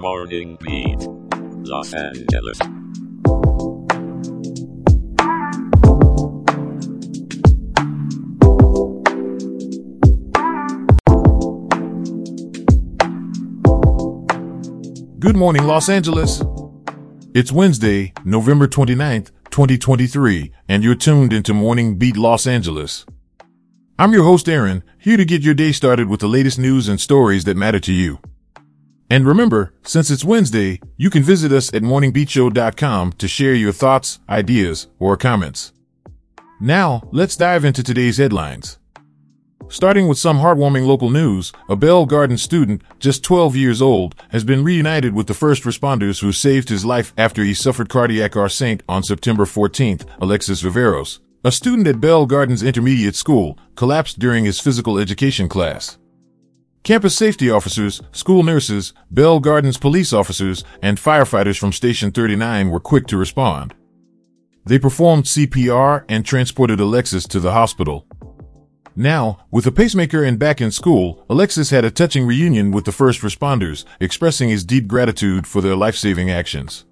Morning Beat, Los Angeles. Good morning, Los Angeles. It's Wednesday, November 29th, 2023, and you're tuned into Morning Beat Los Angeles. I'm your host, Aaron, here to get your day started with the latest news and stories that matter to you. And remember, since it's Wednesday, you can visit us at morningbeatshow.com to share your thoughts, ideas, or comments. Now, let's dive into today's headlines. Starting with some heartwarming local news, a Bell Garden student, just 12 years old, has been reunited with the first responders who saved his life after he suffered cardiac arrest on September 14th, Alexis Viveros. A student at Bell Gardens Intermediate School collapsed during his physical education class. Campus safety officers, school nurses, Bell Gardens police officers, and firefighters from Station 39 were quick to respond. They performed CPR and transported Alexis to the hospital. Now, with a pacemaker and back in school, Alexis had a touching reunion with the first responders, expressing his deep gratitude for their life-saving actions.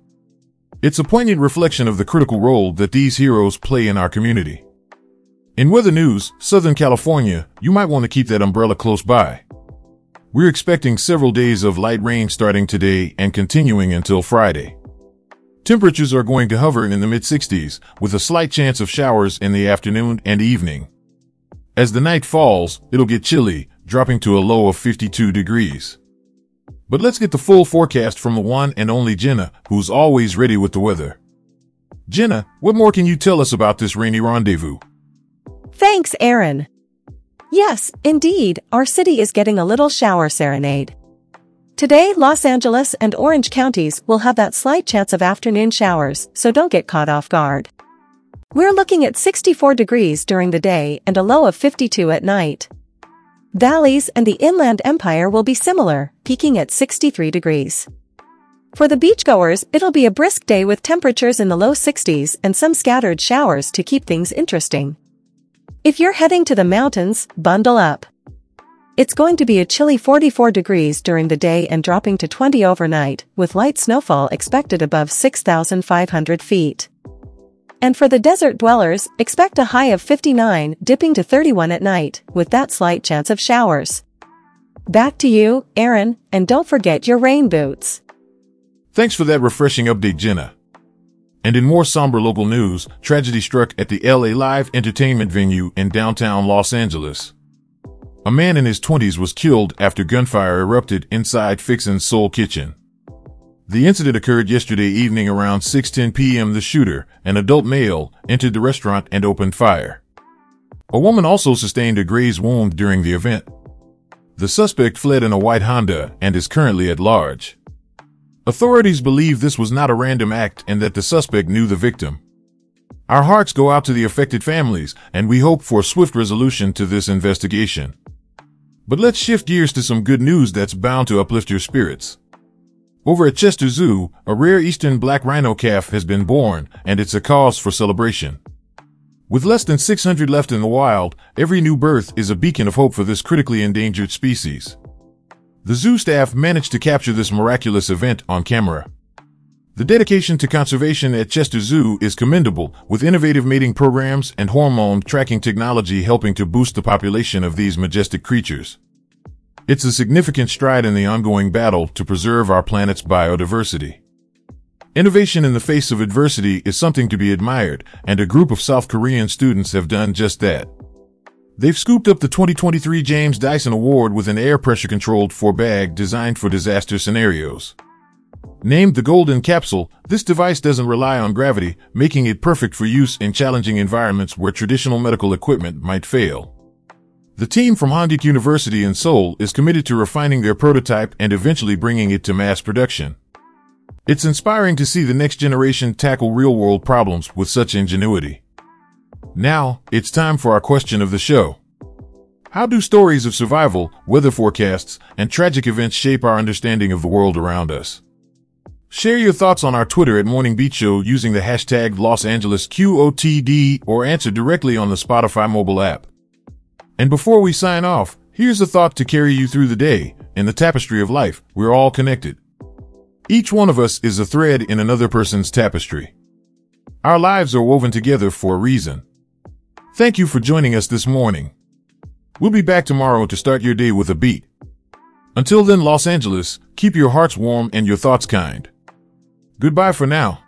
It's a poignant reflection of the critical role that these heroes play in our community. In weather news, Southern California, you might want to keep that umbrella close by. We're expecting several days of light rain starting today and continuing until Friday. Temperatures are going to hover in the mid 60s, with a slight chance of showers in the afternoon and evening. As the night falls, it'll get chilly, dropping to a low of 52 degrees. But let's get the full forecast from the one and only Jenna, who's always ready with the weather. Jenna, what more can you tell us about this rainy rendezvous? Thanks, Aaron. Yes, indeed, our city is getting a little shower serenade. Today, Los Angeles and Orange counties will have that slight chance of afternoon showers, so don't get caught off guard. We're looking at 64 degrees during the day and a low of 52 at night. Valleys and the Inland Empire will be similar, peaking at 63 degrees. For the beachgoers, it'll be a brisk day with temperatures in the low 60s and some scattered showers to keep things interesting. If you're heading to the mountains, bundle up. It's going to be a chilly 44 degrees during the day and dropping to 20 overnight, with light snowfall expected above 6,500 feet. And for the desert dwellers, expect a high of 59, dipping to 31 at night, with that slight chance of showers. Back to you, Aaron, and don't forget your rain boots. Thanks for that refreshing update, Jenna. And in more somber local news, tragedy struck at the LA Live entertainment venue in downtown Los Angeles. A man in his 20s was killed after gunfire erupted inside Fixin's Soul Kitchen. The incident occurred yesterday evening around 6:10 p.m. The shooter, an adult male, entered the restaurant and opened fire. A woman also sustained a graze wound during the event. The suspect fled in a white Honda and is currently at large. Authorities believe this was not a random act and that the suspect knew the victim. Our hearts go out to the affected families and we hope for a swift resolution to this investigation. But let's shift gears to some good news that's bound to uplift your spirits. Over at Chester Zoo, a rare eastern black rhino calf has been born, and it's a cause for celebration. With less than 600 left in the wild, every new birth is a beacon of hope for this critically endangered species. The zoo staff managed to capture this miraculous event on camera. The dedication to conservation at Chester Zoo is commendable, with innovative mating programs and hormone tracking technology helping to boost the population of these majestic creatures. It's a significant stride in the ongoing battle to preserve our planet's biodiversity. Innovation in the face of adversity is something to be admired, and a group of South Korean students have done just that. They've scooped up the 2023 James Dyson Award with an air pressure controlled four bag designed for disaster scenarios. Named the Golden Capsule, this device doesn't rely on gravity, making it perfect for use in challenging environments where traditional medical equipment might fail. The team from Hongik University in Seoul is committed to refining their prototype and eventually bringing it to mass production. It's inspiring to see the next generation tackle real world problems with such ingenuity. Now, it's time for our question of the show. How do stories of survival, weather forecasts, and tragic events shape our understanding of the world around us? Share your thoughts on our Twitter at Morning Beat Show using the hashtag Los Angeles QOTD or answer directly on the Spotify mobile app. And before we sign off, here's a thought to carry you through the day. In the tapestry of life, we're all connected. Each one of us is a thread in another person's tapestry. Our lives are woven together for a reason. Thank you for joining us this morning. We'll be back tomorrow to start your day with a beat. Until then, Los Angeles, keep your hearts warm and your thoughts kind. Goodbye for now.